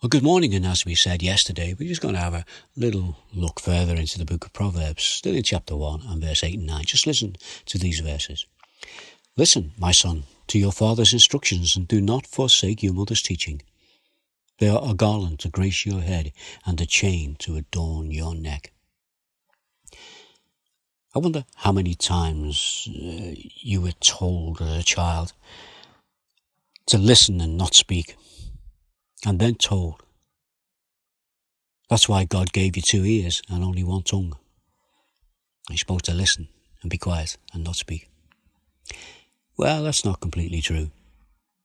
Well, good morning, and as we said yesterday, we're just going to have a little look further into the book of Proverbs, still in chapter 1 and verse 8 and 9. Just listen to these verses. Listen, my son, to your father's instructions, and do not forsake your mother's teaching. They are a garland to grace your head and a chain to adorn your neck. I wonder how many times uh, you were told as a child to listen and not speak and then told. That's why God gave you two ears and only one tongue. You're supposed to listen and be quiet and not speak. Well, that's not completely true.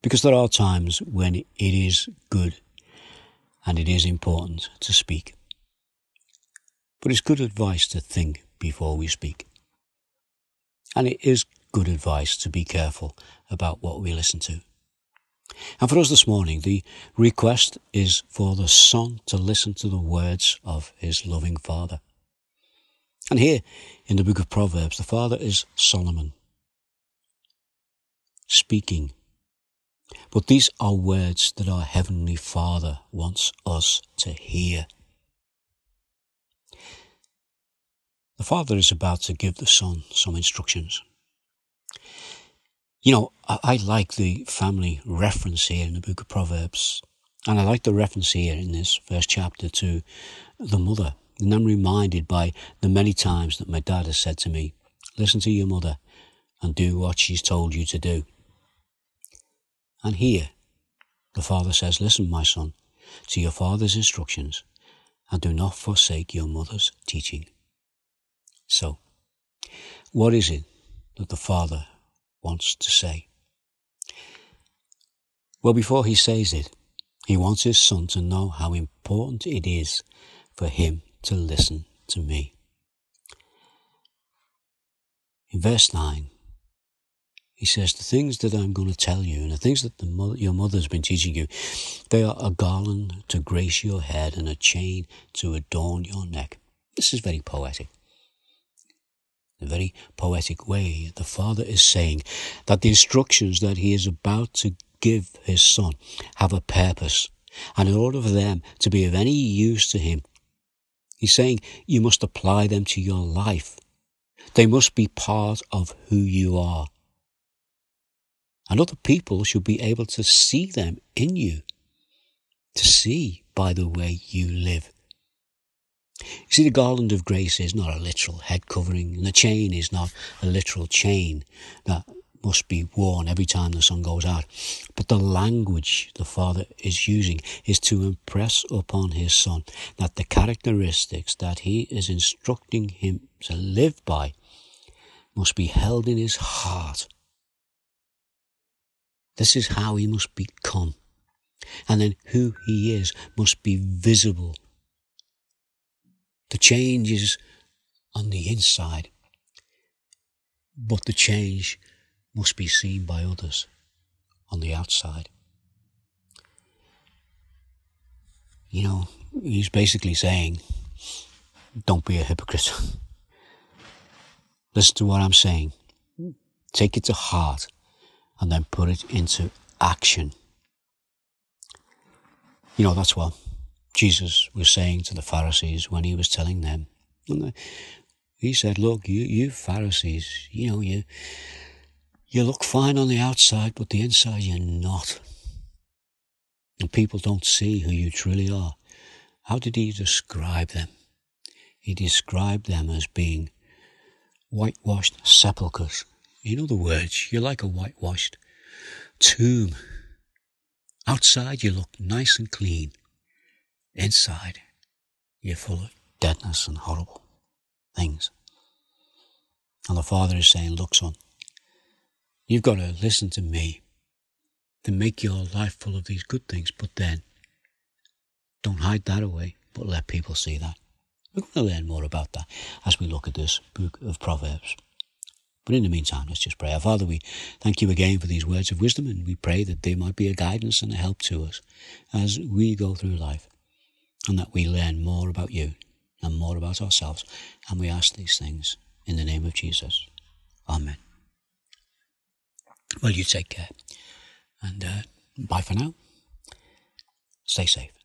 Because there are times when it is good and it is important to speak. But it's good advice to think before we speak. And it is good advice to be careful about what we listen to. And for us this morning, the request is for the Son to listen to the words of his loving Father. And here in the book of Proverbs, the Father is Solomon speaking. But these are words that our Heavenly Father wants us to hear. The Father is about to give the Son some instructions. You know, I, I, like the family reference here in the book of Proverbs. And I like the reference here in this first chapter to the mother. And I'm reminded by the many times that my dad has said to me, listen to your mother and do what she's told you to do. And here, the father says, listen, my son, to your father's instructions and do not forsake your mother's teaching. So, what is it that the father wants to say. Well, before he says it, he wants his son to know how important it is for him to listen to me. In verse 9, he says, The things that I'm going to tell you and the things that the your mother's been teaching you, they are a garland to grace your head and a chain to adorn your neck. This is very poetic a very poetic way, the Father is saying that the instructions that He is about to give His Son have a purpose. And in order for them to be of any use to Him, He's saying you must apply them to your life. They must be part of who you are. And other people should be able to see them in you, to see by the way you live. You see, the garland of grace is not a literal head covering, and the chain is not a literal chain that must be worn every time the son goes out. But the language the Father is using is to impress upon His Son that the characteristics that He is instructing him to live by must be held in His heart. This is how He must become. And then who He is must be visible the change is on the inside, but the change must be seen by others on the outside. You know, he's basically saying, don't be a hypocrite. Listen to what I'm saying. Take it to heart and then put it into action. You know, that's what Jesus was saying to the Pharisees when he was telling them. And he said, Look, you, you Pharisees, you know, you, you look fine on the outside, but the inside you're not. And people don't see who you truly are. How did he describe them? He described them as being whitewashed sepulchres. In other words. You're like a whitewashed tomb. Outside you look nice and clean. Inside, you're full of deadness and horrible things. And the Father is saying, Look, son, you've got to listen to me to make your life full of these good things, but then don't hide that away, but let people see that. We're going to learn more about that as we look at this book of Proverbs. But in the meantime, let's just pray. Our Father, we thank you again for these words of wisdom, and we pray that they might be a guidance and a help to us as we go through life and that we learn more about you and more about ourselves. And we ask these things in the name of Jesus. Amen. Well, you take care. And uh, bye for now. Stay safe.